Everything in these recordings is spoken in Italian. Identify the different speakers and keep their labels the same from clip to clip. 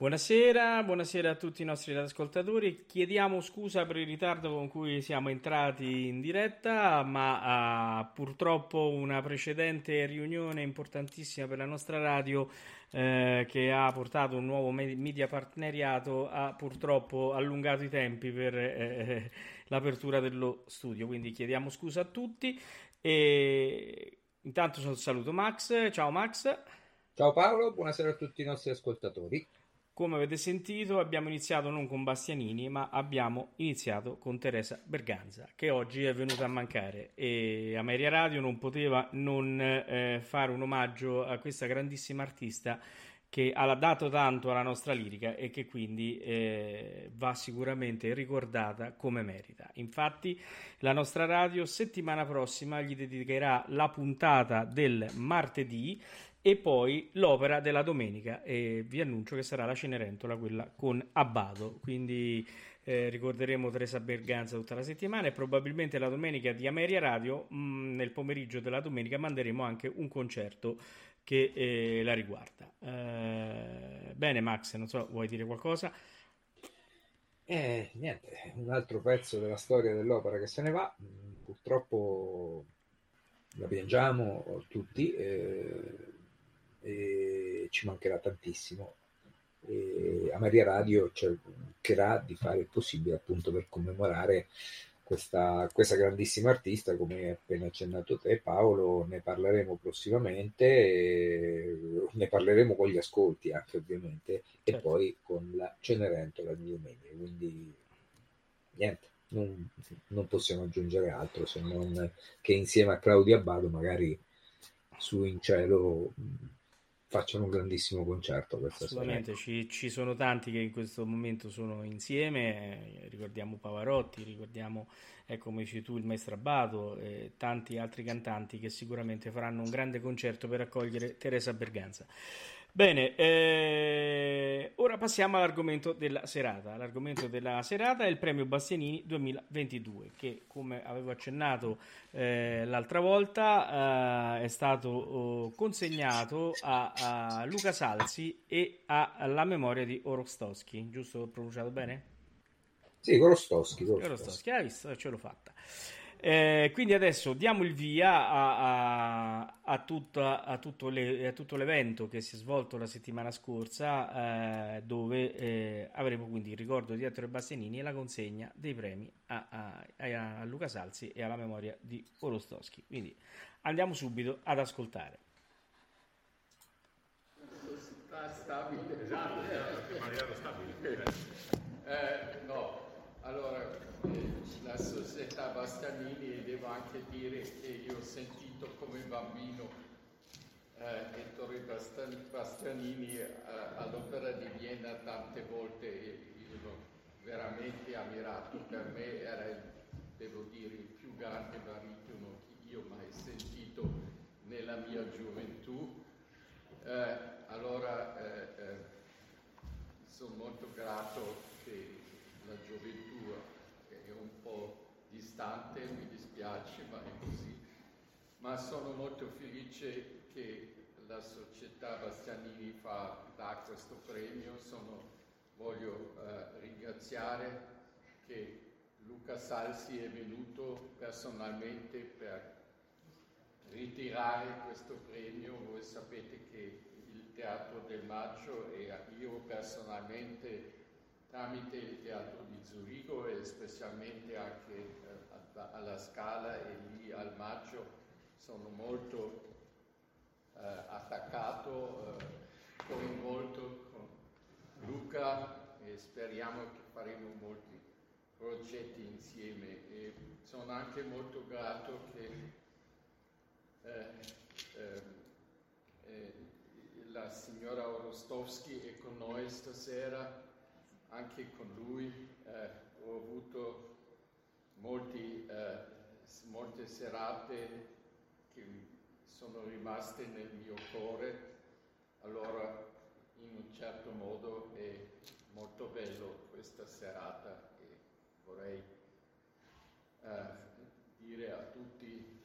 Speaker 1: Buonasera, buonasera a tutti i nostri ascoltatori. Chiediamo scusa per il ritardo con cui siamo entrati in diretta, ma uh, purtroppo una precedente riunione importantissima per la nostra radio eh, che ha portato un nuovo media partneriato ha purtroppo allungato i tempi per eh, l'apertura dello studio. Quindi chiediamo scusa a tutti. E intanto saluto Max. Ciao Max.
Speaker 2: Ciao Paolo, buonasera a tutti i nostri ascoltatori.
Speaker 1: Come avete sentito, abbiamo iniziato non con Bastianini, ma abbiamo iniziato con Teresa Berganza, che oggi è venuta a mancare. E Ameria Radio non poteva non eh, fare un omaggio a questa grandissima artista che ha dato tanto alla nostra lirica e che quindi eh, va sicuramente ricordata come merita. Infatti, la nostra radio settimana prossima gli dedicherà la puntata del martedì e poi l'opera della domenica e vi annuncio che sarà la Cenerentola quella con Abbado. Quindi eh, ricorderemo Teresa Berganza tutta la settimana e probabilmente la domenica di Ameria Radio mh, mm, nel pomeriggio della domenica manderemo anche un concerto che eh, la riguarda. Eh, bene Max non so vuoi dire qualcosa?
Speaker 2: Eh, niente, un altro pezzo della storia dell'opera che se ne va. Mm, purtroppo la piangiamo tutti eh, e ci mancherà tantissimo. E a Maria Radio cercherà di fare il possibile appunto per commemorare questa, questa, grandissima artista, come appena accennato te Paolo, ne parleremo prossimamente, ne parleremo con gli ascolti anche ovviamente, certo. e poi con la Cenerentola di domenica, quindi niente, non, non, possiamo aggiungere altro se non che insieme a Claudia Abbado magari su in cielo facciano un grandissimo concerto
Speaker 1: Assolutamente, ci, ci, sono tanti che in questo momento sono insieme, eh, ricordiamo Pavarotti, ricordiamo, ecco come dici tu, il Maestro Abbato e tanti altri cantanti che sicuramente faranno un grande concerto per accogliere Teresa Berganza. Bene, eh, ora passiamo all'argomento della serata. L'argomento della serata è il premio Bastianini 2022 che, come avevo accennato eh, l'altra volta, eh, è stato oh, consegnato a, a, Luca Salzi e alla memoria di Orostowski. Giusto? Ho pronunciato bene?
Speaker 2: Sì, Orostowski.
Speaker 1: Orostowski, hai visto? Ce l'ho fatta. Eh, quindi adesso diamo il via a, a, a, tutta, a, tutto, le, a tutto, l'evento che si è svolto la settimana scorsa, eh, dove eh, avremo quindi il ricordo di Ettore Bastianini e la consegna dei premi a, Luca Salzi e alla memoria di Orostowski. Quindi andiamo subito ad ascoltare.
Speaker 3: Stabile, esatto, esatto. stabile. Eh, no, allora la società Bastianini e devo anche dire che io ho sentito come bambino eh, Ettore Bastianini eh, all'Opera di Vienna tante volte e io l'ho veramente ammirato, per me era, il, devo dire, il più grande baritono che io mai sentito nella mia gioventù. Eh, allora eh, eh, sono molto grato che la gioventù un po' distante, mi dispiace, ma è così. Ma sono molto felice che la società Bastianini fa, dà questo premio. Sono, voglio eh, ringraziare che Luca Salsi è venuto personalmente per ritirare questo premio. Voi sapete che il Teatro del Maggio e io personalmente tramite il Teatro di Zurigo e specialmente anche eh, alla Scala e lì al maggio sono molto eh, attaccato, eh, coinvolto con Luca e speriamo che faremo molti progetti insieme. E sono anche molto grato che eh, eh, eh, la signora Orostovski è con noi stasera anche con lui eh, ho avuto molti, eh, molte serate che sono rimaste nel mio cuore, allora in un certo modo è molto bello questa serata e vorrei eh, dire a tutti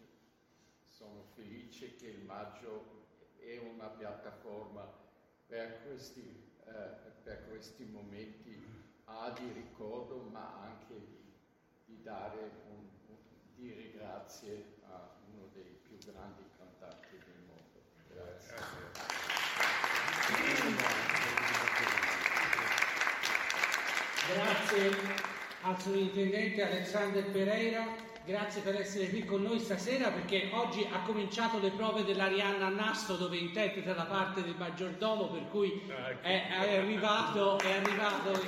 Speaker 3: sono felice che il maggio è una piattaforma per questi, eh, per questi momenti A di ricordo ma anche di, dare un, un, dire grazie a uno dei più grandi cantanti del mondo. Grazie.
Speaker 4: Grazie al sovrintendente Alexander Pereira, grazie per essere qui con noi stasera perché oggi ha cominciato le prove dell'Arianna Nasto dove interpreta la parte del maggiordomo per cui ah, ecco. è, è arrivato, è arrivato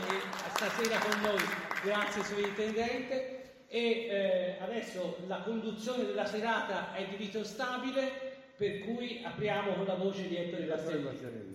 Speaker 4: stasera con noi, grazie sovrintendente. E eh, adesso la conduzione della serata è di rito stabile per cui apriamo con la voce di Ettore Castelli.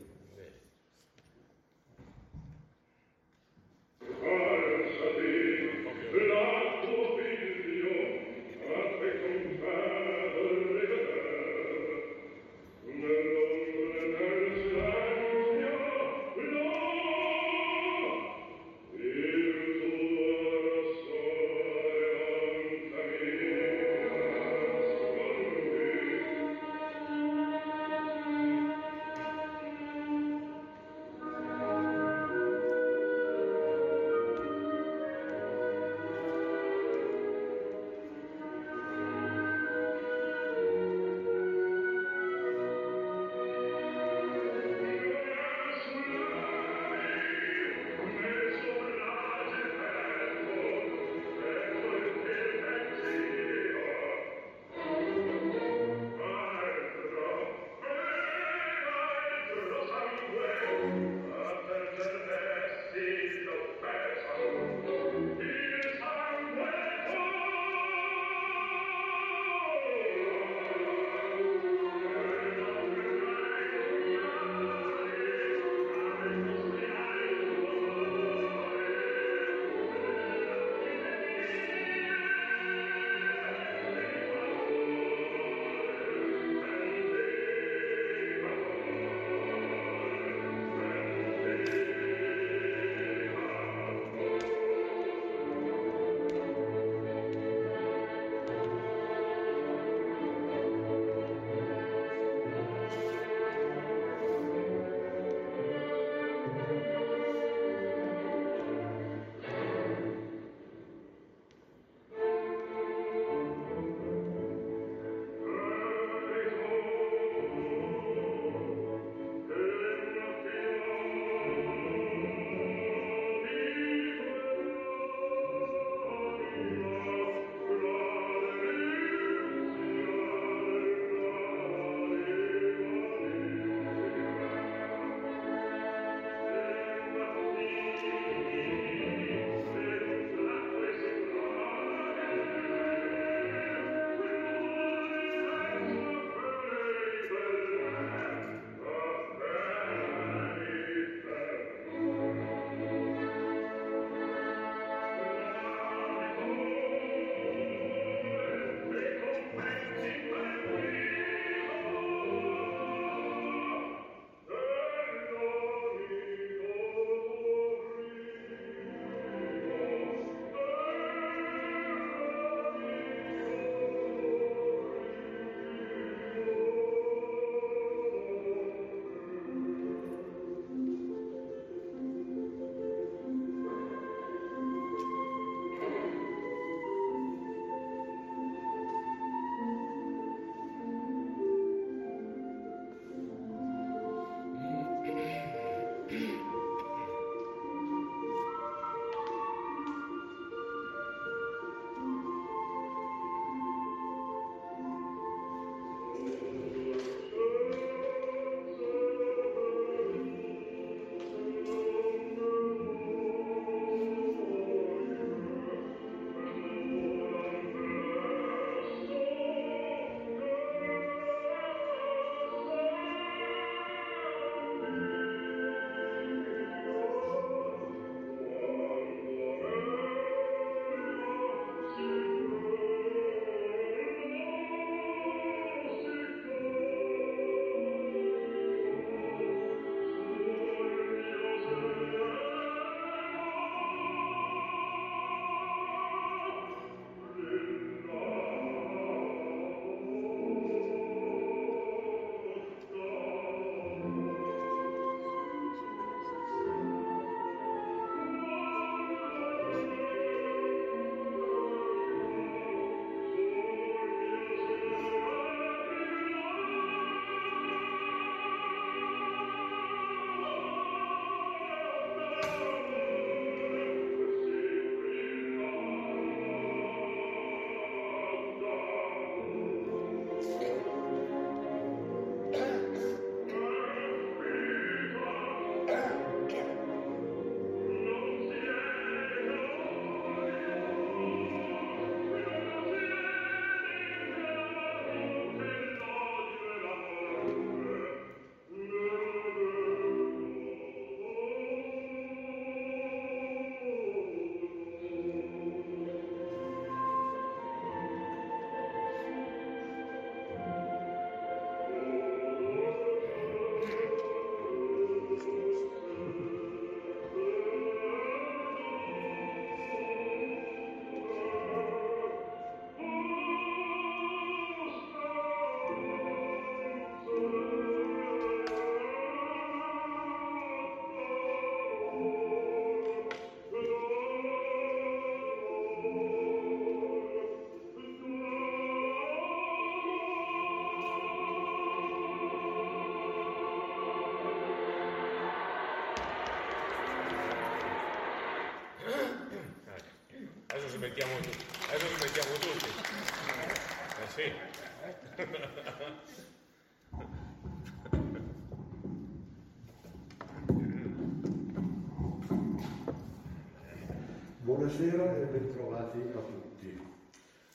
Speaker 5: Buonasera e bentrovati a tutti.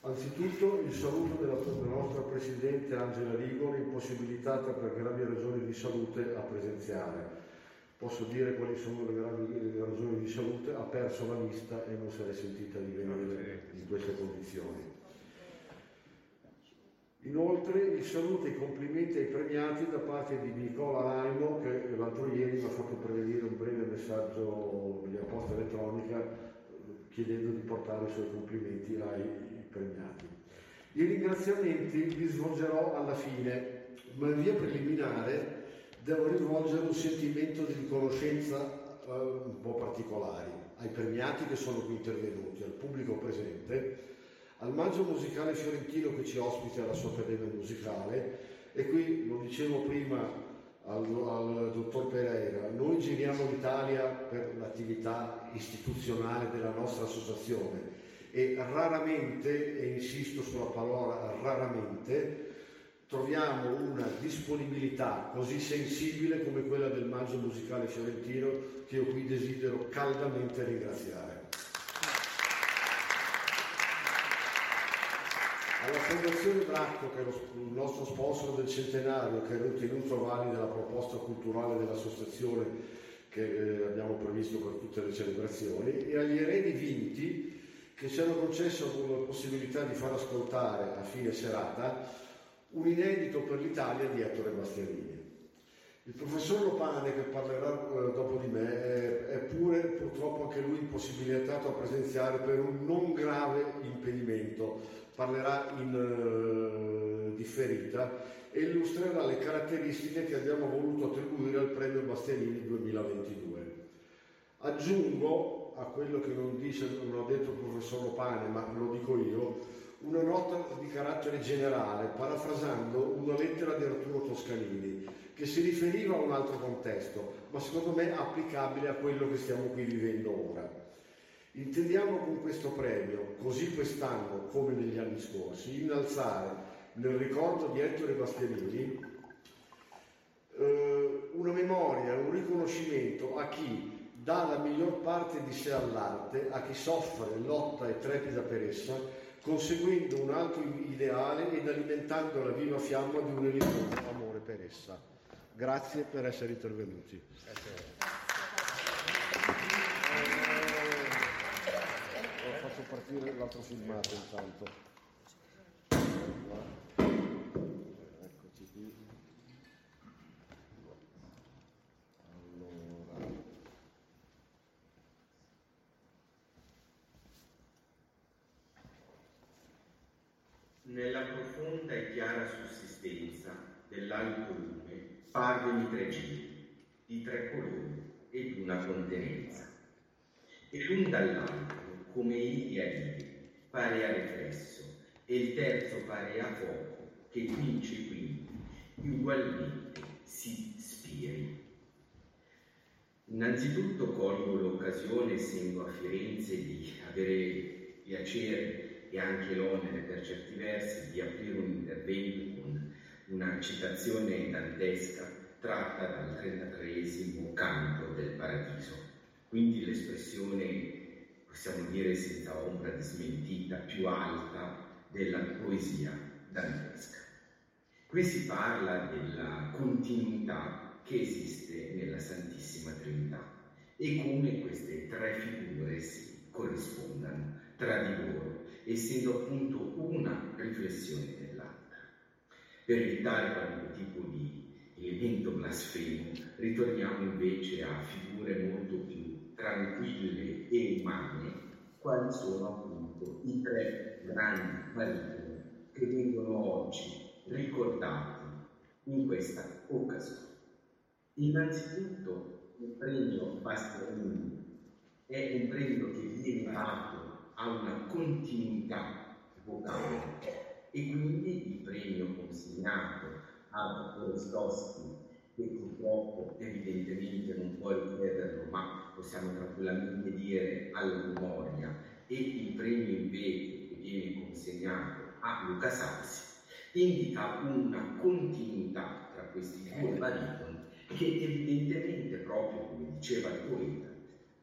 Speaker 5: Anzitutto il saluto della, nostra Presidente Angela Rigoli, impossibilitata per gravi ragioni di salute a presenziare. Posso dire quali sono le gravi ragioni di salute, ha perso la vista e non se l'è sentita di venire in queste condizioni. Inoltre il saluto e i complimenti ai premiati da parte di Nicola Laimo che l'altro ieri mi ha fatto prevenire un breve messaggio via posta elettronica chiedendo di portare i suoi complimenti ai premiati. I ringraziamenti li svolgerò alla fine, ma in via preliminare devo rivolgere un sentimento di riconoscenza eh, un po' particolari ai premiati che sono qui intervenuti, al pubblico presente al Maggio Musicale Fiorentino che ci ospita alla sua Accademia Musicale e qui, lo dicevo prima al, al dottor Pereira, noi giriamo l'Italia per l'attività istituzionale della nostra associazione e raramente, e insisto sulla parola raramente, troviamo una disponibilità così sensibile come quella del Maggio Musicale Fiorentino che io qui desidero caldamente ringraziare. Alla Fondazione Bracco, che è lo, il nostro sponsor del centenario, che è ritenuto vali della proposta culturale dell'associazione che eh, abbiamo previsto per tutte le celebrazioni, e agli eredi vinti che ci hanno concesso la possibilità di far ascoltare a fine serata un inedito per l'Italia di Ettore Bastianini. Il professor Lopane, che parlerà eh, dopo di me, è, pure purtroppo anche lui impossibilitato a presenziare per un non grave impedimento parlerà in uh, differita e illustrerà le caratteristiche che abbiamo voluto attribuire al premio Bastianini 2022. Aggiungo a quello che non, dice, non ha detto il professor Lopane, ma lo dico io, una nota di carattere generale, parafrasando una lettera di Arturo Toscanini, che si riferiva a un altro contesto, ma secondo me applicabile a quello che stiamo qui vivendo ora. Intendiamo con questo premio, così quest'anno come negli anni scorsi, innalzare nel ricordo di Ettore Bastianini eh, una memoria, un riconoscimento a chi dà la miglior parte di sé all'arte, a chi soffre, lotta e trepida per essa, conseguendo un alto ideale ed alimentando la viva fiamma di un eletto amore per essa. Grazie per essere intervenuti. Grazie. Partire l'altro filmato intanto. Eccoci qui. Allora.
Speaker 6: Nella profonda e chiara sussistenza dell'alto lume parveno tre giri, di tre colori ed una contenenza. E l'un dall'altro come a Dio, pare a riflesso, e il terzo pare a fuoco, che vince quindi, ugualmente si spiri. Innanzitutto colgo l'occasione, essendo a Firenze, di avere piacere e anche l'onere per certi versi di aprire un intervento con una citazione dantesca tratta dal 33 canto del Paradiso. Quindi l'espressione possiamo dire senza ombra di smentita, più alta della poesia dantesca. Qui si parla della continuità che esiste nella Santissima Trinità e come queste tre figure si corrispondano tra di loro, essendo appunto una riflessione dell'altra. Per evitare qualunque tipo di elemento blasfemo, ritorniamo invece a figure molto più tranquille e umane, quali sono appunto i tre grandi baritoni che vengono oggi ricordati in questa occasione. Innanzitutto il premio Bastianini è un premio che viene dato a una continuità vocale e quindi il premio consegnato a Rostowski che purtroppo evidentemente non può richiederlo, ma possiamo tranquillamente dire alla memoria e il premio invece che viene consegnato a Luca Sassi indica una continuità tra questi due baritoni che evidentemente, proprio come diceva il poeta,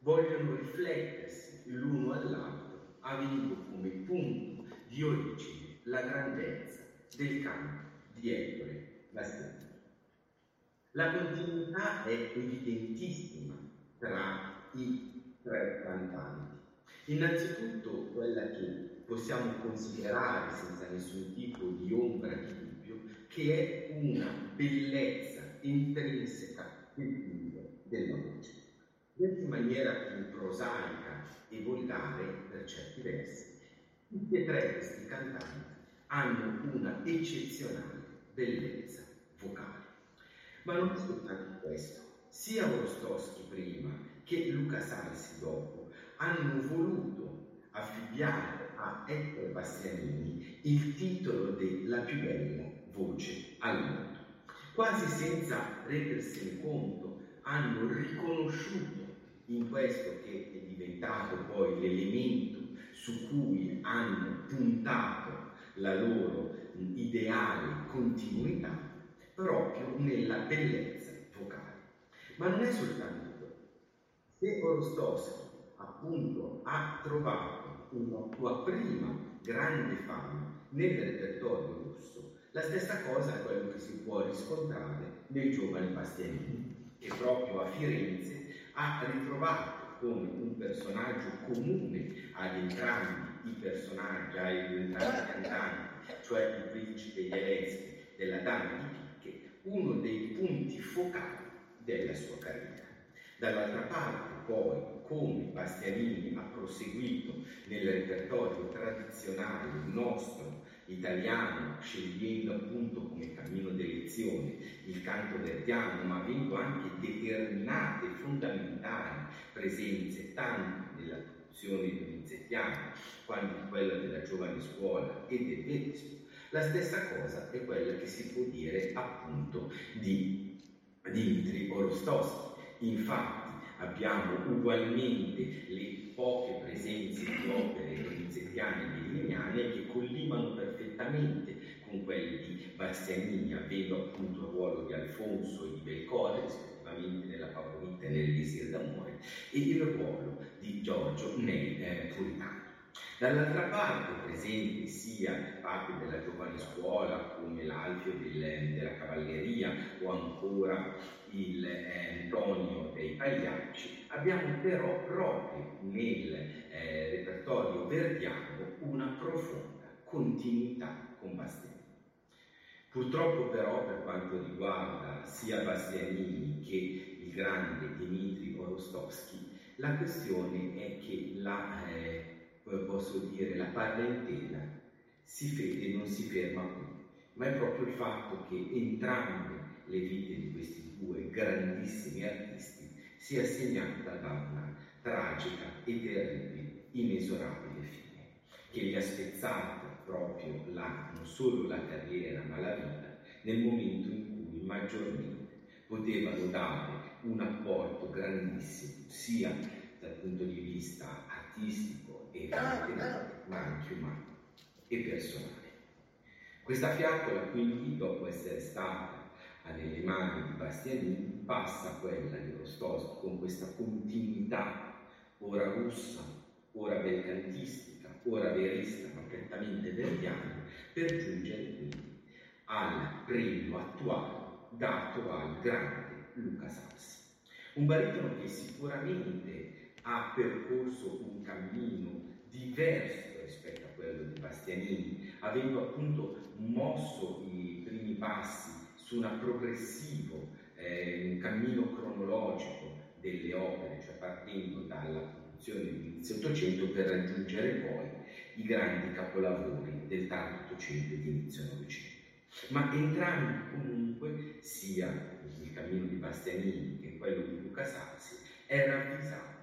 Speaker 6: vogliono riflettersi l'uno all'altro, avendo come punto di origine la grandezza del canto di Ettore Bastianini. La continuità è evidentissima tra i tre cantanti. Innanzitutto quella che possiamo considerare senza nessun tipo di ombra di dubbio, che è una bellezza intrinseca della voce. Detto in maniera più prosaica e volgare per certi versi, tutti e tre questi cantanti hanno una eccezionale bellezza vocale. Ma non soltanto questo. Sia Rostowski prima che Luca Salsi dopo hanno voluto affibbiare a Ettore Bastianini il titolo della più bella voce al mondo. Quasi senza rendersene conto, hanno riconosciuto in questo che è diventato poi l'elemento su cui hanno puntato la loro ideale continuità, proprio nella bellezza. Ma non è soltanto. Se Orostowski appunto ha trovato una sua prima grande fama nel repertorio russo, la stessa cosa è quello che si può riscontrare nel giovane Bastianini, che proprio a Firenze ha ritrovato come un personaggio comune ad entrambi i personaggi, ai entrambi cantanti, cioè il principe Jelensky della Dama di Picche, uno dei punti focali della sua carriera. Dall'altra parte, poi, come Bastianini ha proseguito nel repertorio tradizionale nostro italiano, scegliendo appunto come cammino d'elezione il canto verdiano, ma avendo anche determinate fondamentali presenze tanto nella produzione donizettiana quanto in quella della giovane scuola e del Vescovo, la stessa cosa è quella che si può dire appunto di Dimitri Orostowski. Infatti abbiamo ugualmente le poche presenze di opere donizettiane e belliniane che collimano perfettamente con quelle di Bastianini, avendo appunto il ruolo di Alfonso e di Belcore, rispettivamente nella Favorita e nell'Elisir d'amore, e il ruolo di Giorgio nei eh, Puritani. Dall'altra parte presente sia parte della giovane scuola come l'Alfio del, della cavalleria o ancora il eh, dei Pagliacci, abbiamo però proprio nel eh, repertorio verdiano una profonda continuità con Bastianini. Purtroppo però per quanto riguarda sia Bastianini che il grande Dmitri Orostovsky, la questione è che la, eh, posso dire, la parentela. Si fede non si ferma qui, ma è proprio il fatto che entrambe le vite di questi due grandissimi artisti sia segnata da una tragica e terribile, inesorabile fine, che gli ha spezzato proprio la, non solo la carriera ma la vita nel momento in cui maggiormente potevano dare un apporto grandissimo sia dal punto di vista artistico e caratteriale ma anche umano e personale. Questa fiaccola quindi dopo essere stata nelle mani di Bastianini passa a quella di Rostoschi con questa continuità ora russa, ora belcantistica, ora verista ma prettamente verdiana per giungere quindi al premio attuale dato al grande Luca Salsi. Un baritono che sicuramente ha percorso un cammino diverso rispetto a quello di Bastianini, avendo appunto mosso i primi passi su un progressivo, eh, un cammino cronologico delle opere, cioè partendo dalla produzione dell'inizio Ottocento per raggiungere poi i grandi capolavori del tardo Ottocento e di inizio Novecento. Ma entrambi comunque, sia il cammino di Bastianini che quello di Luca Salsi, era avvisabile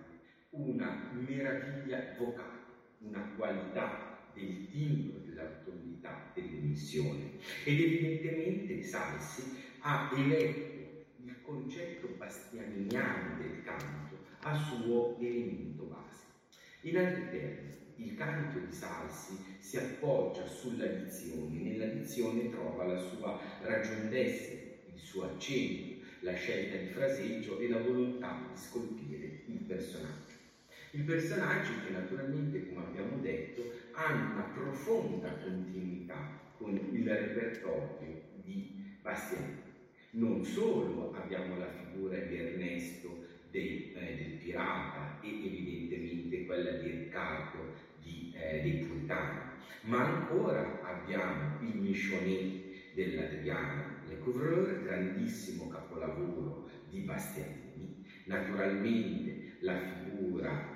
Speaker 6: una meraviglia vocale, una qualità del timbro, della rotondità dell'emissione. Ed evidentemente Salsi ha eletto il concetto bastianiniano del canto a suo elemento base. In altri termini, Il canto di Salsi si appoggia sulla dizione, nella dizione trova la sua ragion d'essere, il suo accento, la scelta di fraseggio e la volontà di scolpire il personaggio. Il personaggio che naturalmente, come abbiamo detto, hanno una profonda continuità con il repertorio di Bastianini. Non solo abbiamo la figura di Ernesto del, eh, del pirata e evidentemente quella di Riccardo di, eh, dei puritani, ma ancora abbiamo il Michonnet dell'Adriana Lecouvreur, grandissimo capolavoro di Bastianini, naturalmente la figura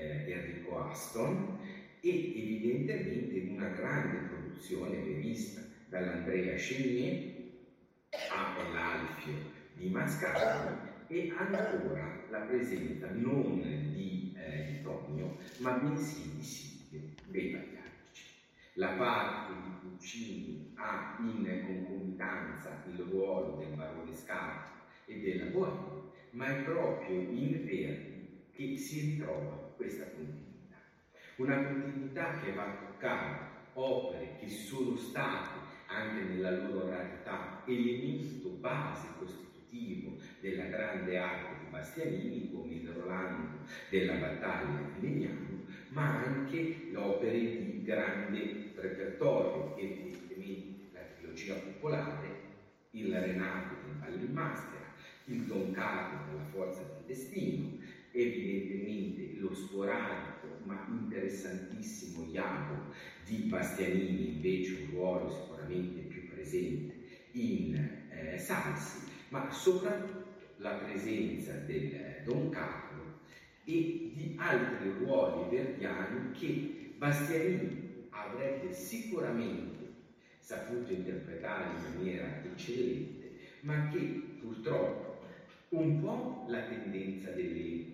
Speaker 6: eh, Enrico Aston e evidentemente una grande produzione prevista dall'Andrea Chenier all'Alfio di Mascagni e ancora la presenza non di, eh, ma bensì di Silvio dei Pagliacci. La parte di Puccini ha in concomitanza il ruolo del barone Scarpa e della Bohème, ma è proprio in Verdi che si ritrova questa continuità. Una continuità che va a toccare opere che sono state, anche nella loro rarità, elemento base costitutivo della grande arte di Bastianini, come il Rolando della battaglia di Legnano, ma anche opere di grande repertorio, evidentemente la trilogia popolare, il Renato del Ballimaster, il Don Carlo della Forza del Destino, evidentemente lo sporadico ma interessantissimo Iago di Bastianini, invece un ruolo sicuramente più presente in eh, Salsi, ma soprattutto la presenza del Don Carlo e di altri ruoli verdiani che Bastianini avrebbe sicuramente saputo interpretare in maniera eccellente, ma che purtroppo un po' la tendenza dell'epoca,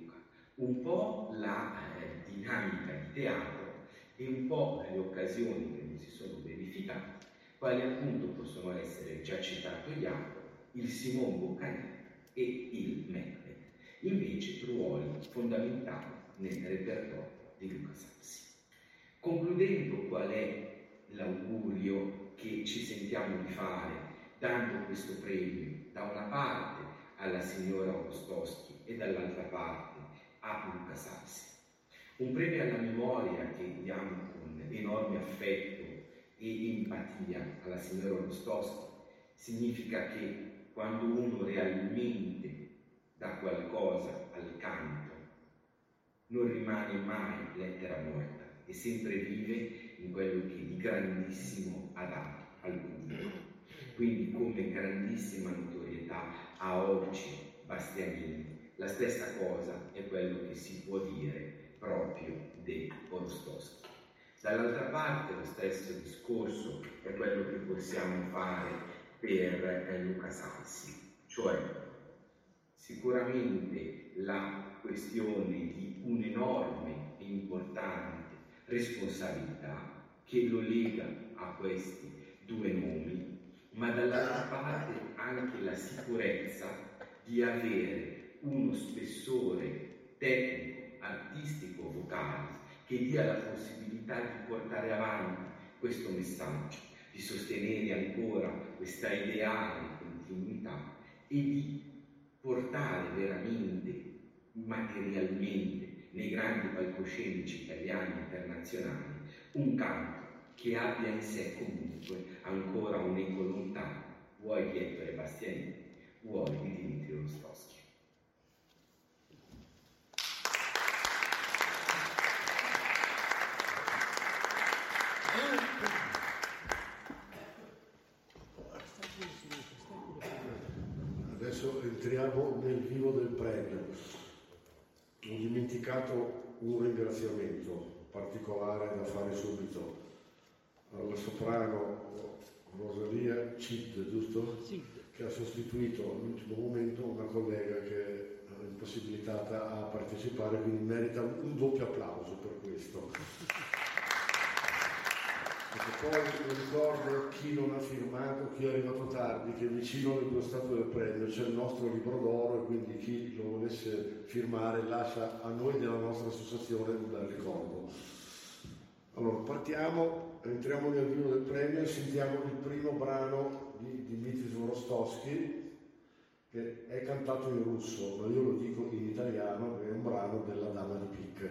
Speaker 6: un po' la eh, dinamica di teatro e un po' le occasioni che non si sono verificate, quali appunto possono essere già citato Iago, il Simon Boccanini e il Macbeth, invece ruoli fondamentali nel repertorio di Luca Sassi. Concludendo qual è l'augurio che ci sentiamo di fare dando questo premio da una parte alla signora Rostoschi e dall'altra parte a Luca Sassi. Un premio alla memoria che diamo con enorme affetto e empatia alla signora Rostoschi significa che quando uno realmente dà qualcosa al canto, non rimane mai lettera morta e sempre vive in quello che di grandissimo ha dato al pubblico. Quindi come grandissima notorietà a oggi Bastianini, la stessa cosa è quello che si può dire proprio di Orostowski. Dall'altra parte lo stesso discorso è quello che possiamo fare per eh, Luca Salsi, cioè sicuramente la questione di un'enorme e importante responsabilità che lo lega a questi due nomi, ma dall'altra parte anche la sicurezza di avere uno spessore tecnico, artistico, vocale che dia la possibilità di portare avanti questo messaggio, di sostenere ancora questa ideale continuità e di portare veramente materialmente nei grandi palcoscenici italiani e internazionali un canto che abbia in sé comunque ancora un eco lontano, vuoi di Ettore Bastianini, vuoi di Dimitri Rostowski.
Speaker 5: Adesso entriamo nel vivo del premio. Ho dimenticato un ringraziamento particolare da fare subito alla soprano Rosalia Cid, giusto?
Speaker 4: Sì.
Speaker 5: Che ha sostituito all'ultimo momento una collega che è impossibilitata a partecipare, quindi merita un doppio applauso per questo. Perché poi mi ricordo chi non ha firmato, chi è arrivato tardi, che vicino alle due statue del premio c'è il nostro libro d'oro e quindi chi lo volesse firmare lascia a noi della nostra associazione un bel ricordo.
Speaker 7: Allora partiamo, entriamo nel giro del premio e sentiamo il primo brano di Dimitris Vorostovsky che è cantato in russo, ma io lo dico in italiano è un brano della Dama di Pic.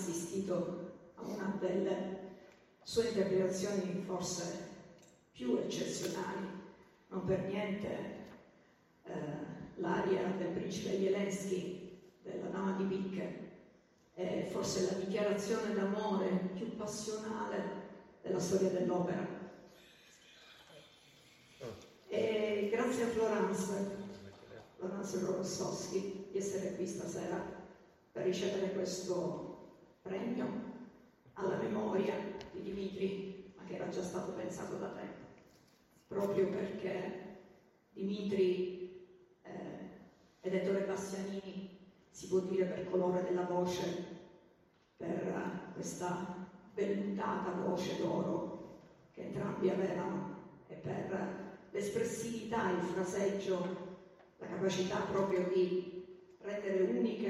Speaker 8: assistito a una delle sue interpretazioni forse più eccezionali, non per niente eh, l'aria del principe Zelensky, della dama di picche, è forse la dichiarazione d'amore più passionale della storia dell'opera. E grazie a Florence, Florence Rorossowski, di essere qui stasera per ricevere questo premio alla memoria di Dimitri, ma che era già stato pensato da tempo, proprio perché Dimitri eh, ed Ettore Bastianini si può dire per colore della voce, per questa vellutata voce d'oro che entrambi avevano e per l'espressività, il fraseggio, la capacità proprio di rendere uniche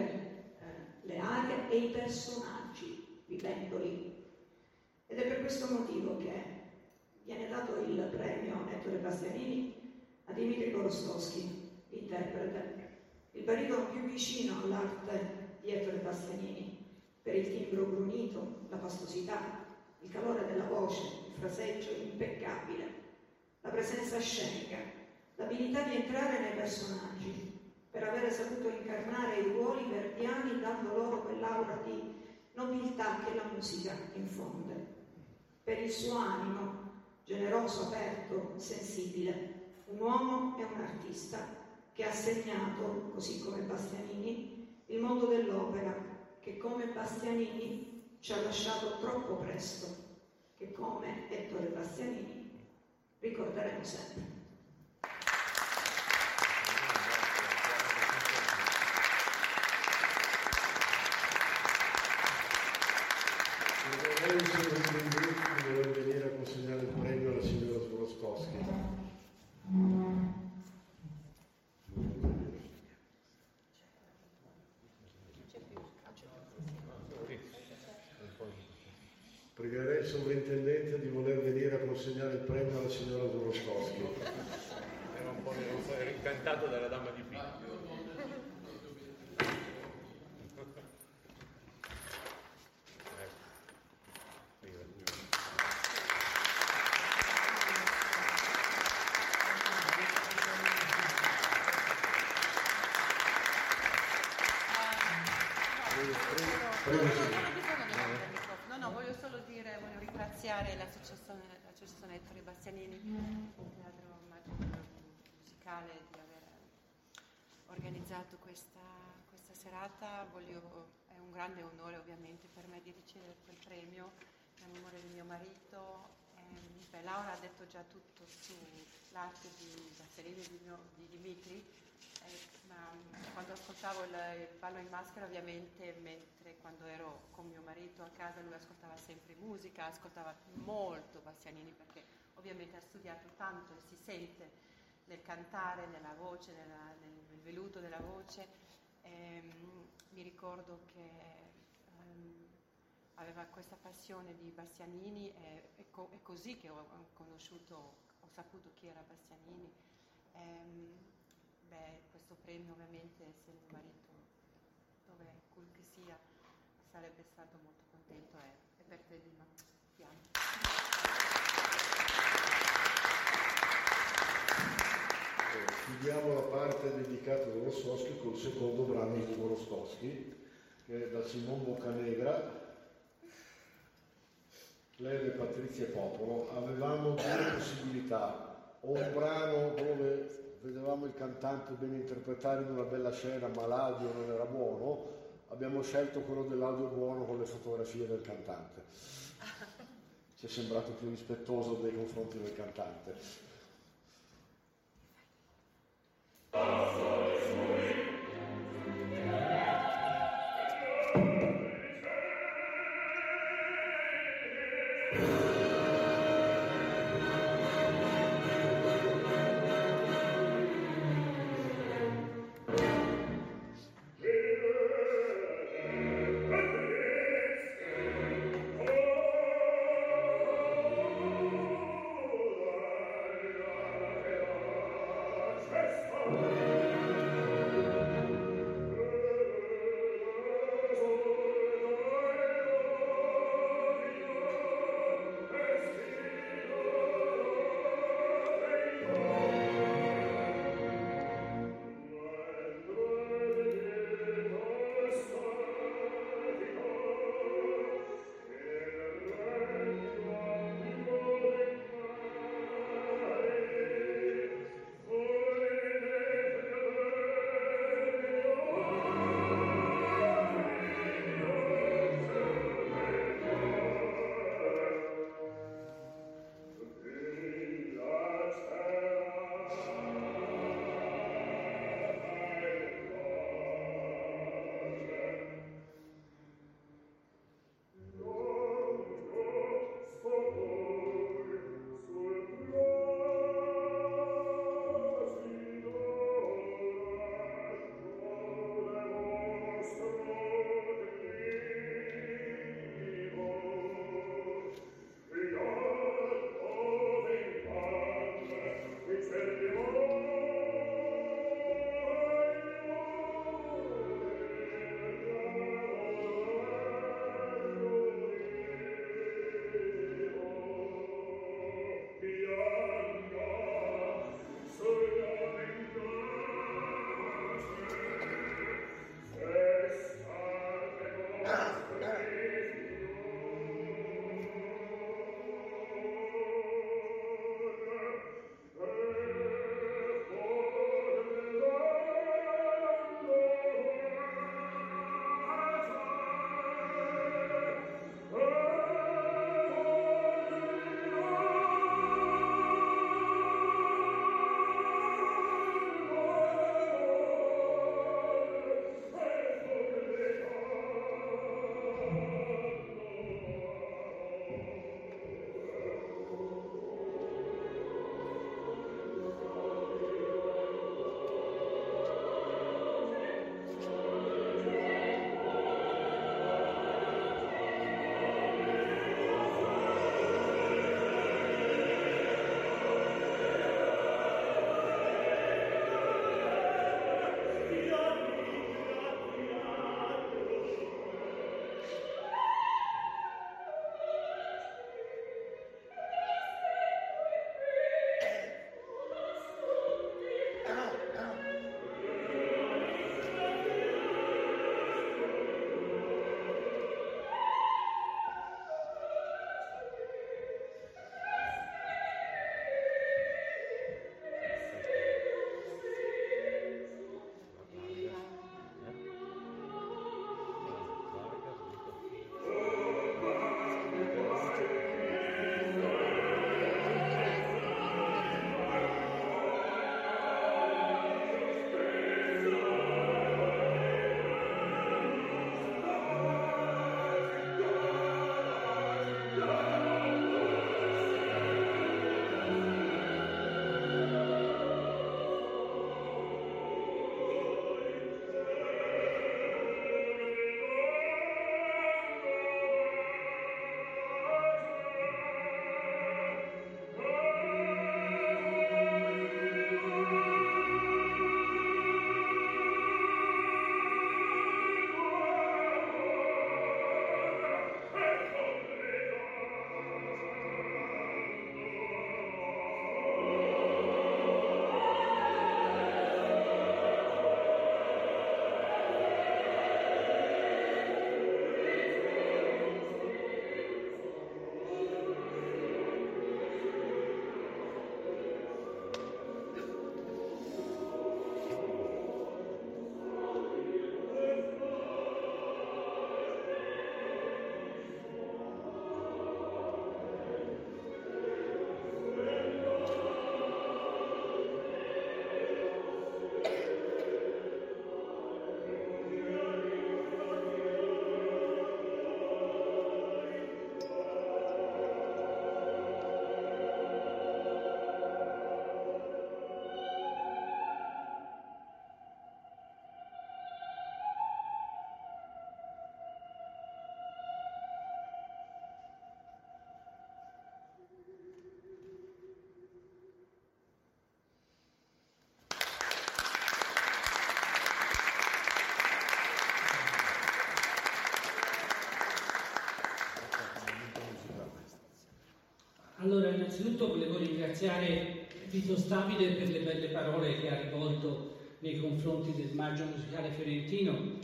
Speaker 8: eh, le aree e i personaggi vivendoli. Ed è per questo motivo che viene dato il premio Ettore Bastianini a Dimitri Korostowski, interprete, il baritono più vicino all'arte di Ettore Bastianini, per il timbro brunito, la pastosità, il calore della voce, il fraseggio impeccabile, la presenza scenica, l'abilità di entrare nei personaggi, per avere saputo incarnare i ruoli verdiani dando loro quell'aura di nobiltà che la musica infonde, per il suo animo generoso, aperto, sensibile, un uomo e un artista che ha segnato, così come Bastianini, il mondo dell'opera che come Bastianini ci ha lasciato troppo presto, che come Ettore Bastianini ricorderemo sempre.
Speaker 5: Vorrei il sovrintendente di voler venire a consegnare il premio alla signora Swarovski. Pregherei il sovrintendente di voler venire a consegnare il premio alla signora Swarovski.
Speaker 9: Era un po' nervoso, ero incantato dalla dama di picco.
Speaker 10: No, no, voglio solo dire, voglio ringraziare l'associazione, l'associazione Ettore Bastianini, il teatro magico musicale di aver organizzato questa, questa serata. Voglio- è un grande onore ovviamente per me di ricevere quel premio in memoria di mio marito. Ehm, beh, Laura ha detto già tutto sull'arte di Bastianini e di, di Dimitri. Eh, ma mm, quando ascoltavo il, il ballo in maschera ovviamente mentre quando ero con mio marito a casa lui ascoltava sempre musica, ascoltava molto Bastianini perché ovviamente ha studiato tanto e si sente nel cantare, nella voce, nella- nel, nel veluto della voce. Ehm, mi ricordo che ehm, aveva questa passione di Bastianini e è, co- è così che ho, conosciuto, ho saputo chi era Bastianini. Ehm, beh, questo premio ovviamente se mio marito, dove cui che sia, sarebbe stato molto contento e, e per te Dima. Ti amo.
Speaker 5: Eh, Chiudiamo la parte dedicata da Rostowski col secondo brano di Ugo Rostowski, che è da Simon Boccanegra, lei e Patrizia Popolo. Avevamo due possibilità, o un brano dove vedevamo il cantante ben interpretare in una bella scena ma l'audio non era buono, abbiamo scelto quello dell'audio buono con le fotografie del cantante. Ci è sembrato più rispettoso nei confronti del cantante.
Speaker 11: Awesome.
Speaker 4: Innanzitutto volevo ringraziare Vito Stabile per le belle parole che ha rivolto nei confronti del Maggio Musicale Fiorentino.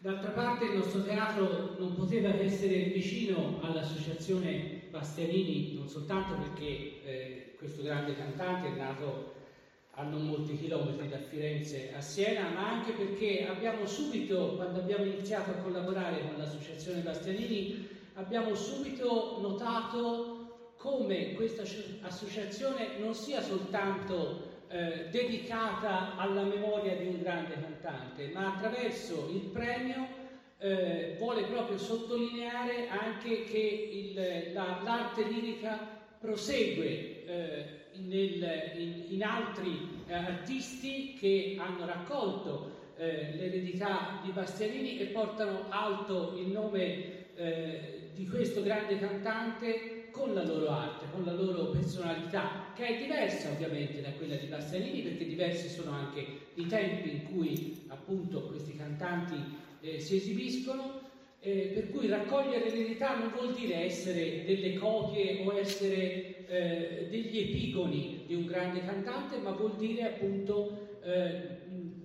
Speaker 4: D'altra parte il nostro teatro non poteva essere vicino all'associazione Bastianini non soltanto perché eh, questo grande cantante è nato a non molti chilometri da Firenze a Siena, ma anche perché abbiamo subito, quando abbiamo iniziato a collaborare con l'associazione Bastianini, abbiamo subito notato come questa associazione non sia soltanto eh, dedicata alla memoria di un grande cantante, ma attraverso il premio eh, vuole proprio sottolineare anche che il, la, l'arte lirica prosegue eh, nel, in, in, altri eh, artisti che hanno raccolto eh, l'eredità di Bastianini e portano alto il nome eh, di questo grande cantante con la loro arte, con la loro personalità, che è diversa ovviamente da quella di Bastianini, perché diversi sono anche i tempi in cui appunto questi cantanti eh, si esibiscono eh, per cui raccogliere l'eredità non vuol dire essere delle copie o essere eh, degli epigoni di un grande cantante, ma vuol dire appunto eh,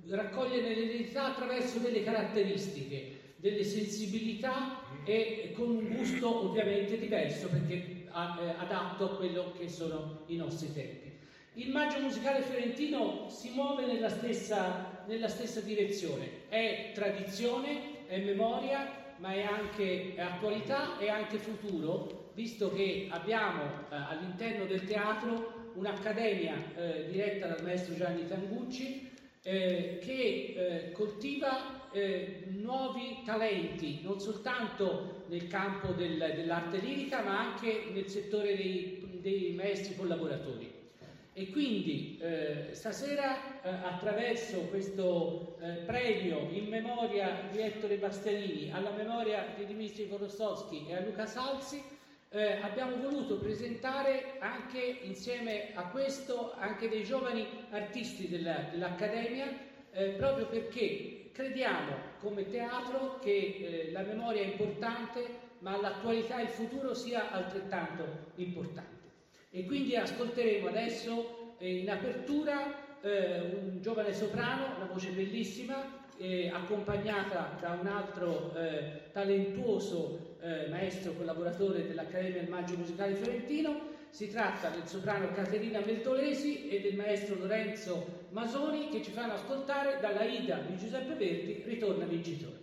Speaker 4: raccogliere l'eredità attraverso delle caratteristiche, delle sensibilità e con un gusto ovviamente diverso perché eh, adatto a quello che sono i nostri tempi. Il Maggio Musicale Fiorentino si muove nella stessa, nella stessa direzione, è tradizione, è memoria, ma è anche attualità e anche futuro, visto che abbiamo eh, all'interno del teatro un'accademia eh, diretta dal maestro Gianni Tangucci eh, che eh, coltiva eh, nuovi talenti, non soltanto nel campo del, dell'arte lirica, ma anche nel settore dei, dei maestri collaboratori. E quindi eh, stasera eh, attraverso questo eh, premio in memoria di Ettore Bastianini, alla memoria di Dimitri Korostowski e a Luca Salsi, eh, abbiamo voluto presentare anche insieme a questo anche dei giovani artisti della, dell'Accademia, eh, proprio perché crediamo come teatro che eh, la memoria è importante, ma l'attualità e il futuro sia altrettanto importante. E quindi ascolteremo adesso eh, in apertura eh, un giovane soprano, una voce bellissima, eh, accompagnata da un altro eh, talentuoso eh, maestro collaboratore dell'Accademia del Maggio Musicale Fiorentino. Si tratta del soprano Caterina Meltolesi e del maestro Lorenzo Masoni che ci fanno ascoltare dalla Ida di Giuseppe Verdi, Ritorna vincitore.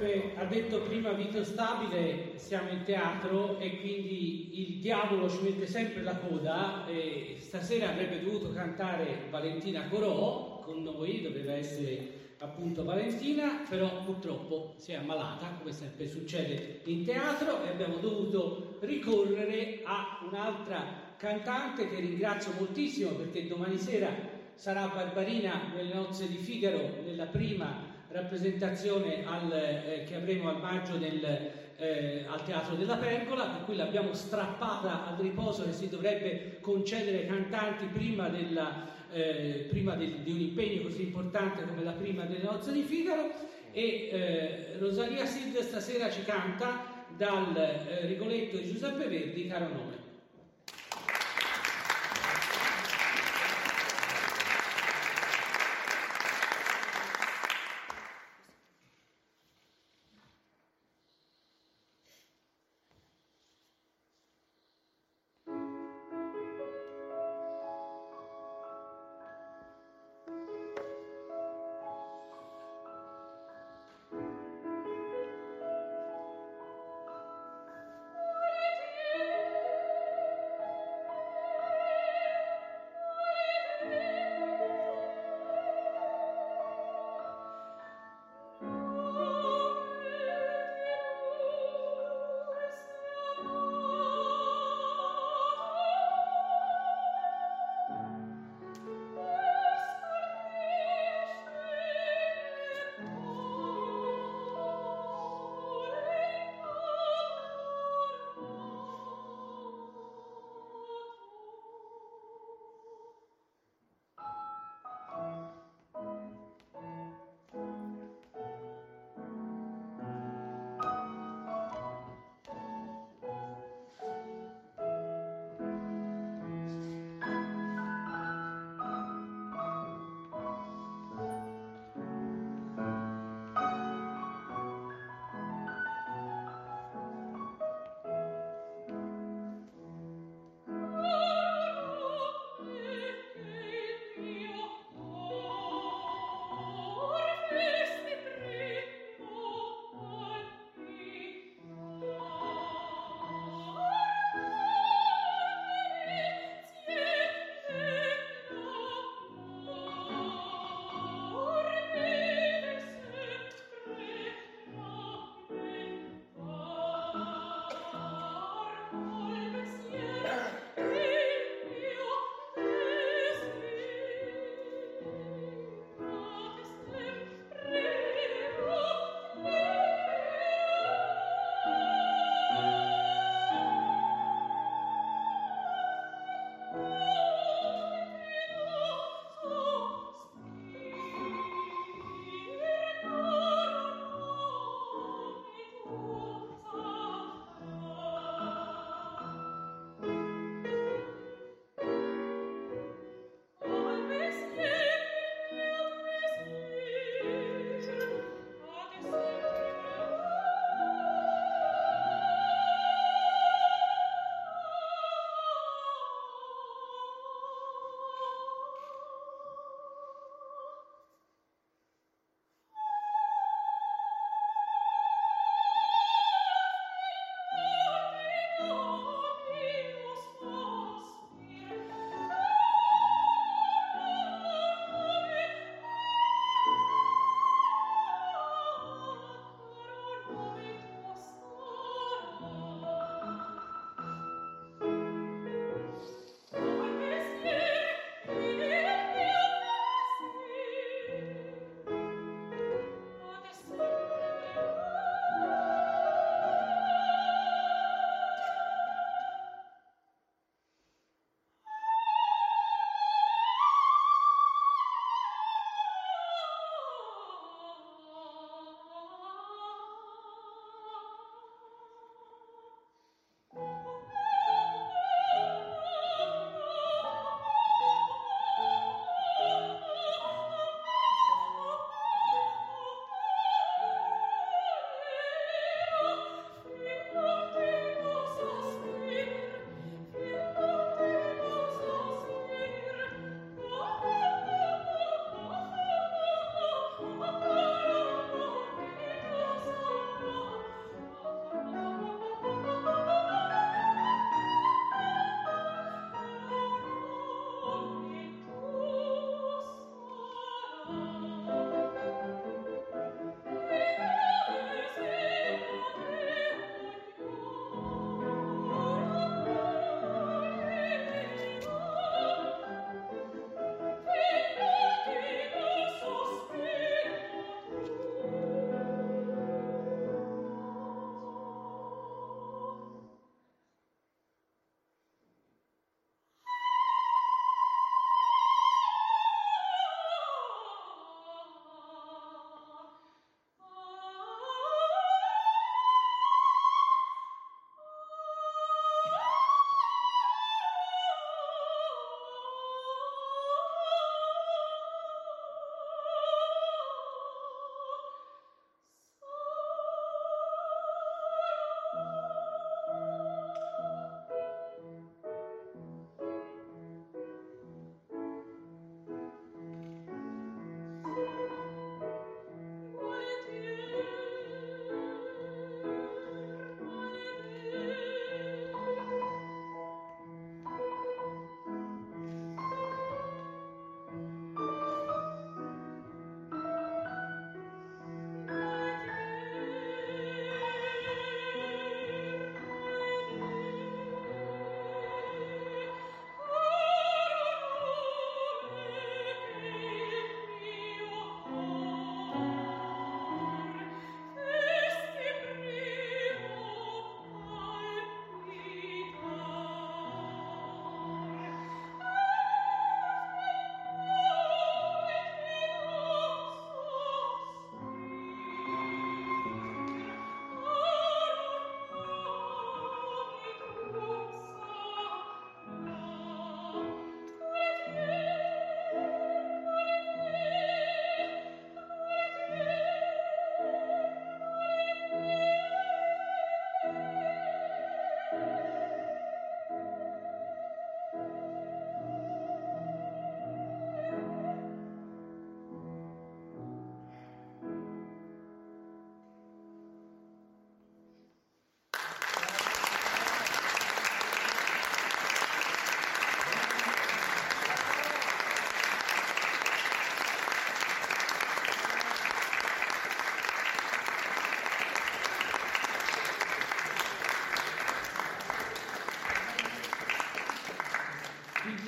Speaker 4: Come ha detto prima Vito Stabile, siamo in teatro e quindi il diavolo ci mette sempre la coda e stasera avrebbe dovuto cantare Valentina Corò con noi, doveva essere appunto Valentina, però purtroppo si è ammalata, come sempre succede in teatro, e abbiamo dovuto ricorrere a un'altra cantante che ringrazio moltissimo perché domani sera sarà Barbarina nelle nozze di Figaro, nella prima rappresentazione al, eh, che avremo al maggio nel, eh, al Teatro della Pergola, per cui l'abbiamo strappata al riposo che si dovrebbe concedere ai cantanti prima, della, eh, prima del, di un impegno così importante come la prima delle nozze di Figaro. E eh, Rosalia Sid stasera ci canta dal eh, Rigoletto di Giuseppe Verdi, caro nome.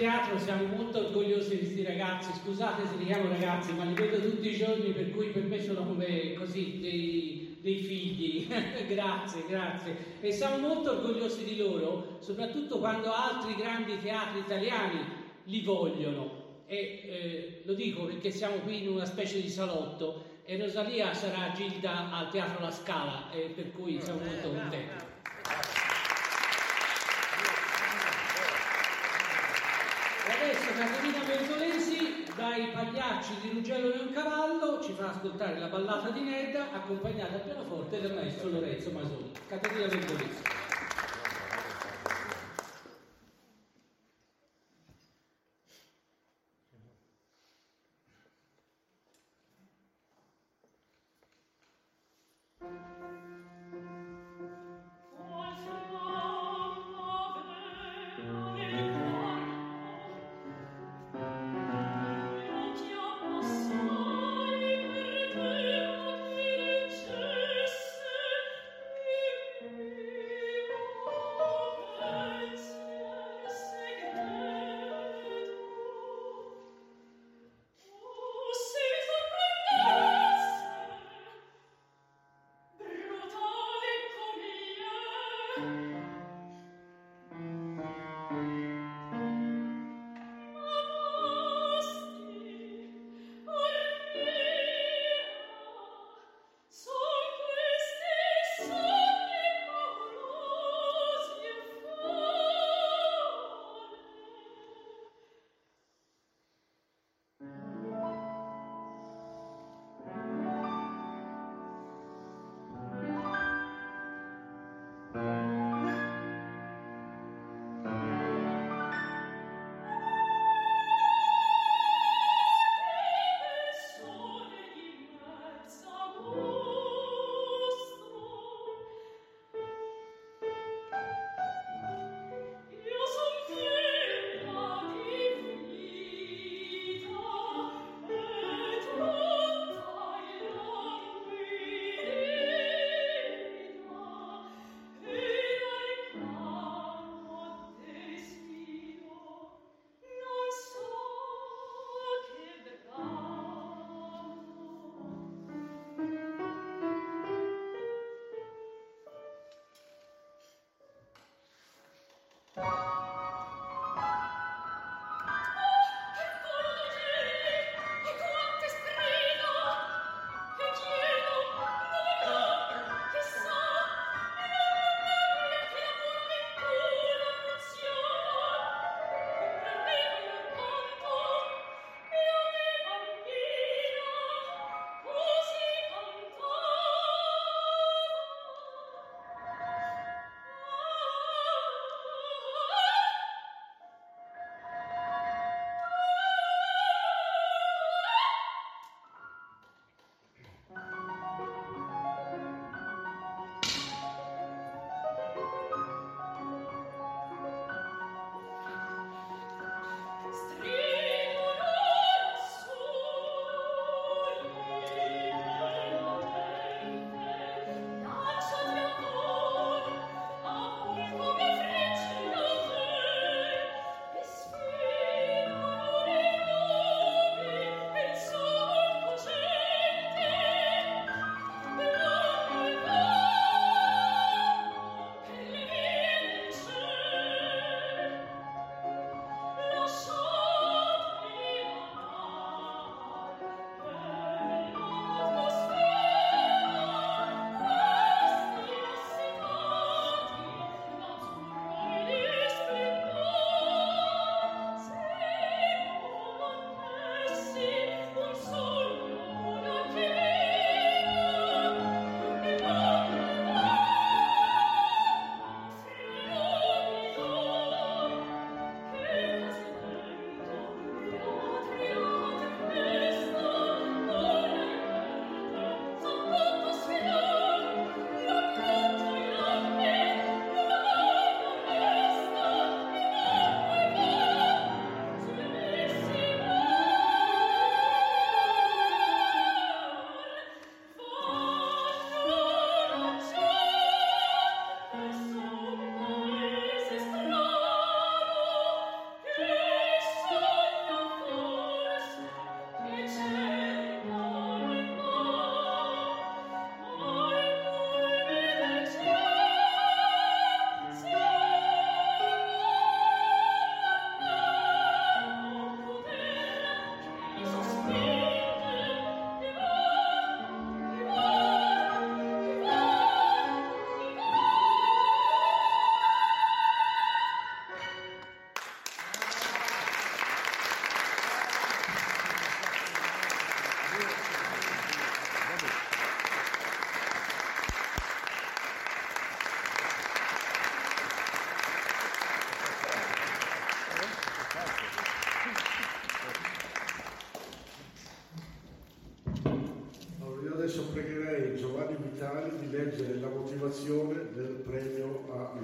Speaker 4: Teatro siamo molto orgogliosi di questi ragazzi, scusate se li chiamo ragazzi, ma li vedo tutti i giorni, per cui per me sono come così dei, dei figli. grazie, grazie. E siamo molto orgogliosi di loro, soprattutto quando altri grandi teatri italiani li vogliono. E eh, lo dico perché siamo qui in una specie di salotto e Rosalia sarà Gilda al Teatro La Scala, e per cui siamo molto contenti. Adesso Caterina Bertolesi dai pagliacci di Rugello Leoncavallo ci fa ascoltare la ballata di Nedda accompagnata al pianoforte dal maestro Lorenzo Masoni. Caterina Bertolesi.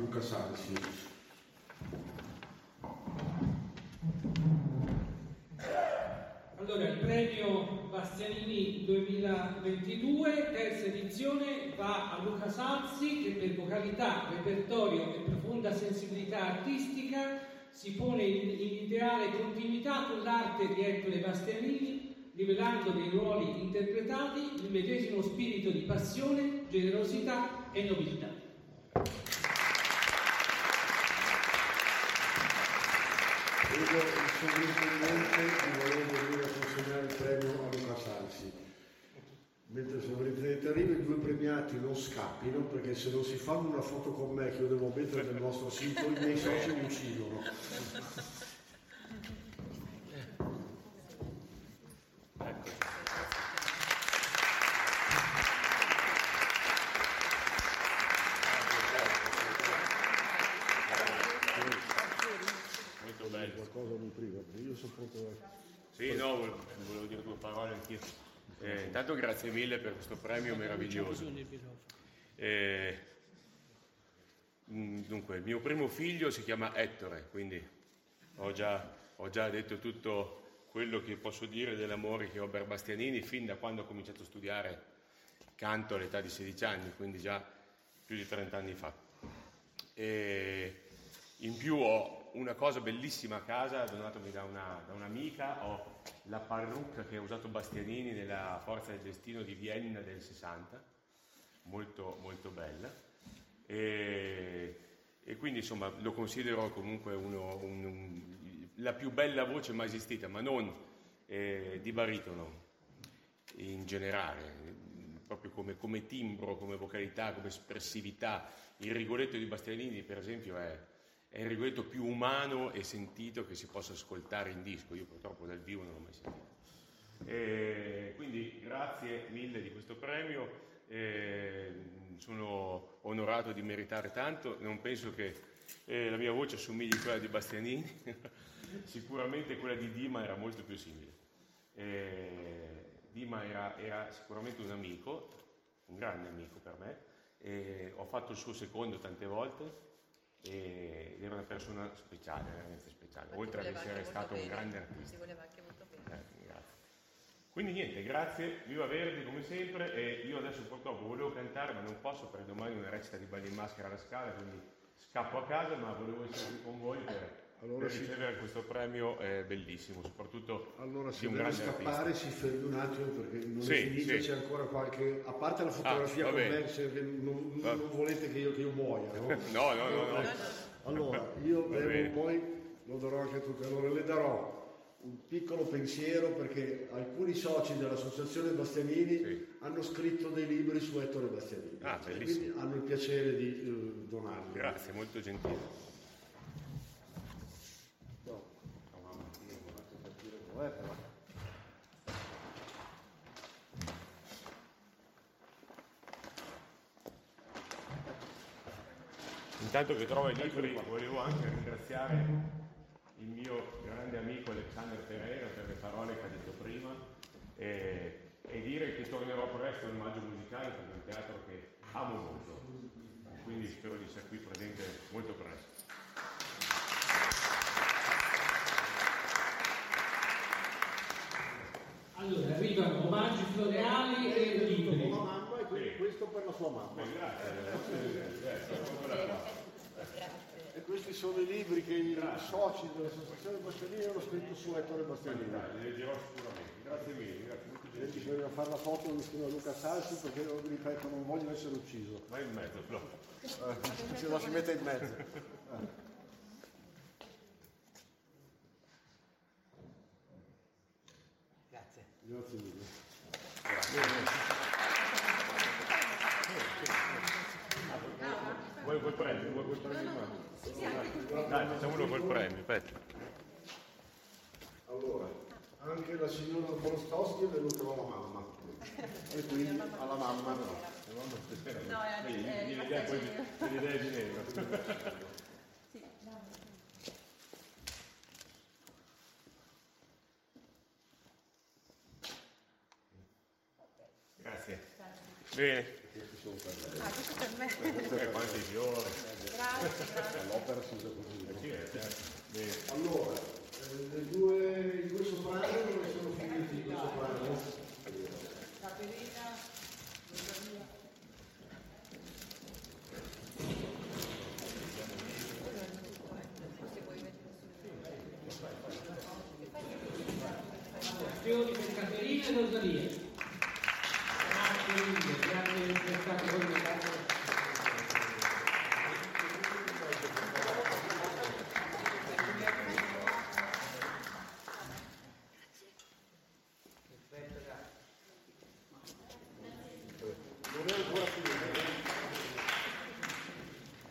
Speaker 5: Luca Sansi.
Speaker 4: Allora, il premio Bastianini 2022, terza edizione, va a Luca Salzi che per vocalità, repertorio e profonda sensibilità artistica si pone in, in ideale continuità con l'arte di Ettore Bastianini, rivelando nei ruoli interpretati il medesimo spirito di passione, generosità e nobiltà.
Speaker 5: Vedo il sovrintendente di voler venire a consegnare il premio a Luca Salsi. Mentre il sovrintendente arriva, i due premiati non scappino perché se non si fanno una foto con me che io devo mettere nel nostro sito, i miei soci mi uccidono. Qualcosa mi priva, io sono pronto
Speaker 11: Sì, no, volevo, volevo dire due parole anch'io. Eh, intanto grazie mille per questo premio meraviglioso. Eh, mm, dunque, il mio primo figlio si chiama Ettore, quindi ho già, ho già detto tutto quello che posso dire dell'amore che ho per Bastianini fin da quando ho cominciato a studiare canto all'età di 16 anni, quindi già più di 30 anni fa. E in più ho una cosa bellissima a casa, donatomi da, una, da un'amica, ho la parrucca che ha usato Bastianini nella Forza del Destino di Vienna del 60, molto, molto bella. E, e quindi insomma lo considero comunque uno, un- un- la più bella voce mai esistita, ma non eh, di baritono in generale, proprio come, come timbro, come vocalità, come espressività. Il Rigoletto di Bastianini, per esempio, è, è il Rigoletto più umano e sentito che si possa ascoltare in disco. Io purtroppo dal vivo non l'ho mai sentito. E quindi grazie mille di questo premio, eh, sono onorato di meritare tanto, non penso che eh, la mia voce assomigli a quella di Bastianini, sicuramente quella di Dima era molto più simile. Eh, Dima era, era sicuramente un amico, un grande amico per me, e ho fatto il suo secondo tante volte e- persona speciale, veramente speciale, oltre ad essere stato
Speaker 10: molto
Speaker 11: un
Speaker 10: bene.
Speaker 11: grande
Speaker 10: Ti
Speaker 11: artista.
Speaker 10: voleva anche molto bene.
Speaker 11: Eh, grazie. Quindi niente, grazie, viva Verdi come sempre e io adesso purtroppo volevo cantare ma non posso perché domani ho una recita di balli in maschera alla scala, quindi scappo a casa ma volevo essere qui con voi per,
Speaker 5: Allora
Speaker 11: per ricevere questo premio eh, bellissimo, soprattutto
Speaker 5: Allora,
Speaker 11: di un
Speaker 5: deve
Speaker 11: grande
Speaker 5: scappare
Speaker 11: artista.
Speaker 5: si fermi un attimo perché non
Speaker 11: Sì,
Speaker 5: è finita,
Speaker 11: sì.
Speaker 5: c'è ancora qualche... A parte la fotografia
Speaker 11: Ah,
Speaker 5: con
Speaker 11: bene.
Speaker 5: me, se non, non volete che io, che io muoia, no?
Speaker 11: No, no, no, no.
Speaker 5: Allora, io poi, lo darò anche a tutti, allora le darò un piccolo pensiero perché alcuni soci dell'associazione Bastianini hanno scritto dei libri su Ettore Bastianini.
Speaker 11: Ah,
Speaker 5: E
Speaker 11: bellissimo.
Speaker 5: Quindi hanno il piacere di eh, donarli.
Speaker 11: Grazie, molto gentile.
Speaker 5: No. Eh, però.
Speaker 11: Intanto che trovo i libri volevo anche ringraziare il mio grande amico Alexander Pereira per le parole che ha detto prima e, e dire che tornerò presto al Maggio Musicale perché è un teatro che amo molto, quindi spero di essere qui presente molto presto.
Speaker 4: Allora, arrivano omaggi floreali e libri.
Speaker 5: Quindi questo per la sua mamma. E questi sono i libri che i soci dell'associazione Bastianini hanno scritto su Ettore Bastianini.
Speaker 11: Li leggerò sicuramente, grazie mille, grazie molto gentile.
Speaker 5: bisogna fare la foto insieme a Luca Salsi perché, io ripeto, non voglio essere ucciso.
Speaker 11: Vai in mezzo.
Speaker 5: Eh, se no si mette in mezzo. Eh.
Speaker 2: Grazie.
Speaker 5: Grazie mille.
Speaker 11: Vuoi quel premio? Vuoi quel premio? Dai, facciamolo col premio, aspetta.
Speaker 5: Allora, anche la signora Borostowski è venuta alla mamma. E quindi alla mamma no.
Speaker 10: No, è- è
Speaker 11: l'idea poi
Speaker 10: Ginevra.
Speaker 11: l'idea di Ginevra. Grazie. Bene.
Speaker 10: Questo per me.
Speaker 5: Questo è
Speaker 9: quanti fiori.
Speaker 10: Grazie.
Speaker 5: L'opera si usa così. Allora, le due, i due soprani dove sono finiti i due soprani?
Speaker 4: Fiori per Caterina e Rosalia. Grazie mille, grazie per essere state con noi.
Speaker 5: Non è ancora finito.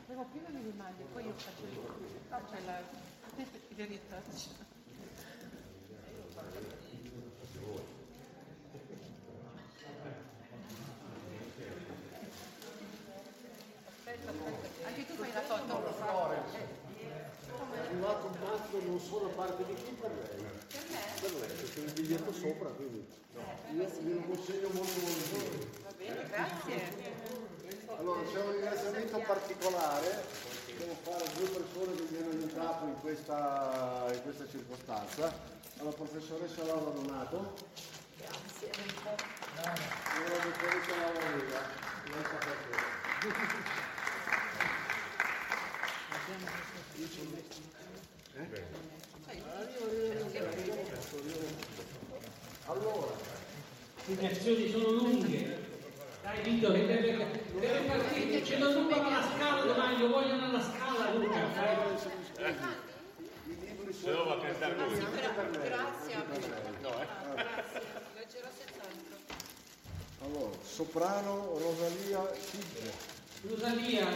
Speaker 10: Prima prima mi rimandi, poi io faccio il, faccio la, il retouch. Aspetta, aspetta. Anche tu fai la foto.
Speaker 5: È arrivato un mazzo non parte di qui per lei.
Speaker 10: Per me?
Speaker 5: Per lei, perché il biglietto sopra, quindi io glielo consegno molto volentieri.
Speaker 10: Va bene, grazie.
Speaker 5: Allora, c'è un ringraziamento particolare, devo fare a due persone che mi hanno aiutato in questa, in questa circostanza, alla professoressa Laura Donato
Speaker 8: Grazie.
Speaker 5: e alla dottoressa Laura Riga, lei sa perché. Eh? Allora,
Speaker 4: Le azioni sono lunghe. Dai Vito, che deve, deve partire. Ce lo rubano alla scala domani, lo vogliono alla scala, Luca.
Speaker 9: Se no va a cantare lui.
Speaker 10: Grazie, grazie. Leggerò senz'altro.
Speaker 5: allora, soprano Rosalia Sigge.
Speaker 4: Rosalia, il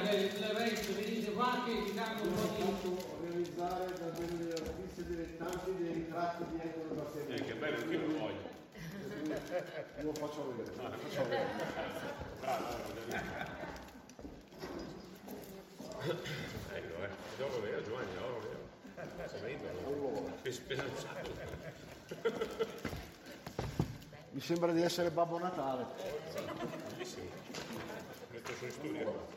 Speaker 4: resto, venite qua che vi danno un po' di...
Speaker 5: fatto realizzare da delle artiste dilettanti dei ritratti di Ettore Bastianini.
Speaker 9: Eh, che bello, che lo voglio.
Speaker 5: Lo faccio vedere. lo faccio vedere.
Speaker 9: Bravo, Ecco, eh. Dopo vero, Giovanni, oro vero. Sei
Speaker 5: Allora,
Speaker 9: Che spesa un sacco.
Speaker 5: mi sembra di essere Babbo Natale.
Speaker 9: Bellissimo. Su in studio.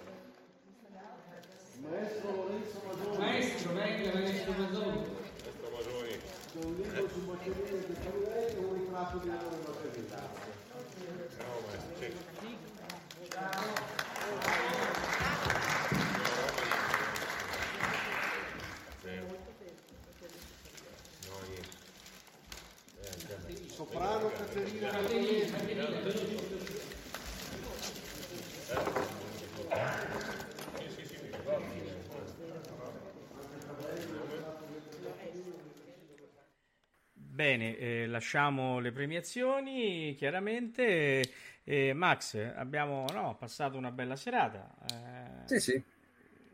Speaker 5: Maestro Lorenzo Mazzoni.
Speaker 4: Maestro, venga, maestro Mazzoni.
Speaker 9: Maestro Masoni.
Speaker 5: C'è un libro su Bastianini che fa lei e un ritratto di
Speaker 9: maestro. Sì. Sì. No, niente. Eh, andiamo.
Speaker 5: Soprano Caterina
Speaker 4: Caterina,
Speaker 5: Caterina.
Speaker 4: Caterina, veloce.
Speaker 9: Sì, sì, sì, mi ricordo.
Speaker 1: Bene, eh, lasciamo le premiazioni, chiaramente. Eh, Max, abbiamo no, passato una bella serata. eh,
Speaker 2: Sì, sì,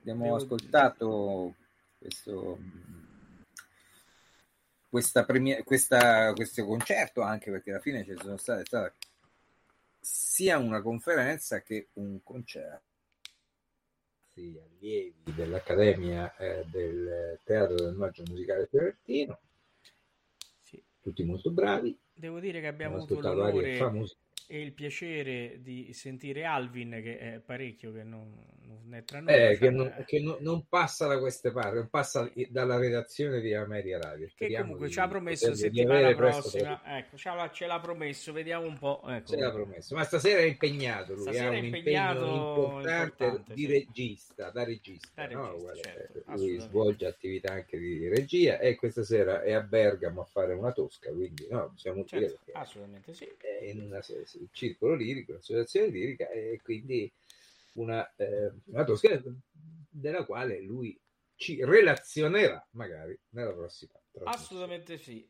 Speaker 2: abbiamo
Speaker 1: Devo-
Speaker 2: ascoltato questo, questa premia- questa- questo concerto anche perché alla fine ci sono state, è stata sia una conferenza che un concerto. Sì, allievi dell'Accademia eh, del Teatro del Maggio Musicale Fiorentino. Tutti molto bravi.
Speaker 1: Devo dire che abbiamo avuto l'onore
Speaker 2: famose
Speaker 1: e il piacere di sentire Alvin, che è parecchio che non, non è tra noi.
Speaker 2: Eh, che, non, che non- non passa da queste parti, non passa dalla redazione di Ameria Radio.
Speaker 1: che
Speaker 2: Speriamo
Speaker 1: comunque
Speaker 2: di
Speaker 1: ci ha promesso
Speaker 2: potervi
Speaker 1: settimana prossima. Ecco, ce l'ha, ce l'ha promesso, vediamo un po'. Ecco.
Speaker 2: Ce l'ha promesso, ma stasera è impegnato lui,
Speaker 1: Stasera
Speaker 2: ha
Speaker 1: è
Speaker 2: un
Speaker 1: impegnato
Speaker 2: impegno importante,
Speaker 1: importante,
Speaker 2: di
Speaker 1: sì.
Speaker 2: regista, da regista,
Speaker 1: Da
Speaker 2: no?
Speaker 1: regista,
Speaker 2: Guarda,
Speaker 1: certo,
Speaker 2: lui
Speaker 1: assolutamente.
Speaker 2: svolge attività anche di regia e questa sera è a Bergamo a fare una tosca, quindi no, possiamo dire
Speaker 1: Certo,
Speaker 2: che
Speaker 1: assolutamente sì.
Speaker 2: è in una, il circolo lirico, un'associazione lirica e quindi una, eh, una tosca della quale lui ci relazionerà magari nella prossima.
Speaker 1: Assolutamente sì.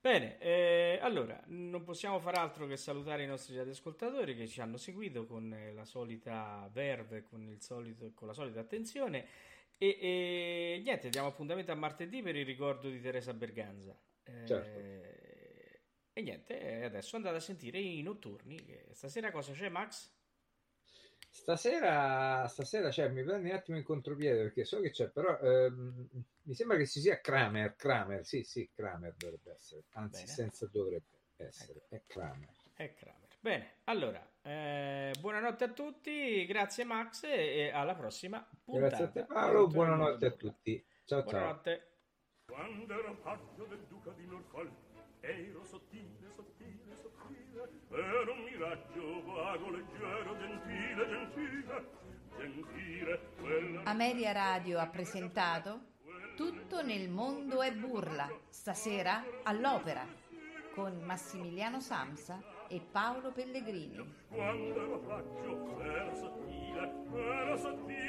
Speaker 1: Bene, eh, allora non possiamo far altro che salutare i nostri radioascoltatori che ci hanno seguito con eh, la solita verve, con, il solito, con la solita attenzione e, e niente, diamo appuntamento a martedì per il ricordo di Teresa Berganza. Eh,
Speaker 2: Certo.
Speaker 1: E niente, adesso andate a sentire i notturni. Stasera cosa c'è, Max?
Speaker 2: Stasera, stasera cioè, mi prendi un attimo in contropiede perché so che c'è, però ehm, mi sembra che ci sia Kramer. Kramer, sì, sì, Kramer dovrebbe essere, anzi,
Speaker 1: Bene.
Speaker 2: senza dovrebbe essere, è Kramer.
Speaker 1: È Kramer. Bene, allora, eh, buonanotte a tutti, grazie Max e alla prossima puntata.
Speaker 2: Grazie a te Paolo, buonanotte a tutti. Ciao ciao.
Speaker 1: Buonanotte.
Speaker 7: Quando ero del duca di Norfolk ero sottile, sottile, sottile ero un miraggio vago, leggero, gentile, gentile gentile quella
Speaker 12: Ameria Radio ha presentato Tutto nel mondo è burla, stasera all'opera, con Massimiliano Samsa e Paolo Pellegrini.
Speaker 7: quando ero paggio era sottile era sottile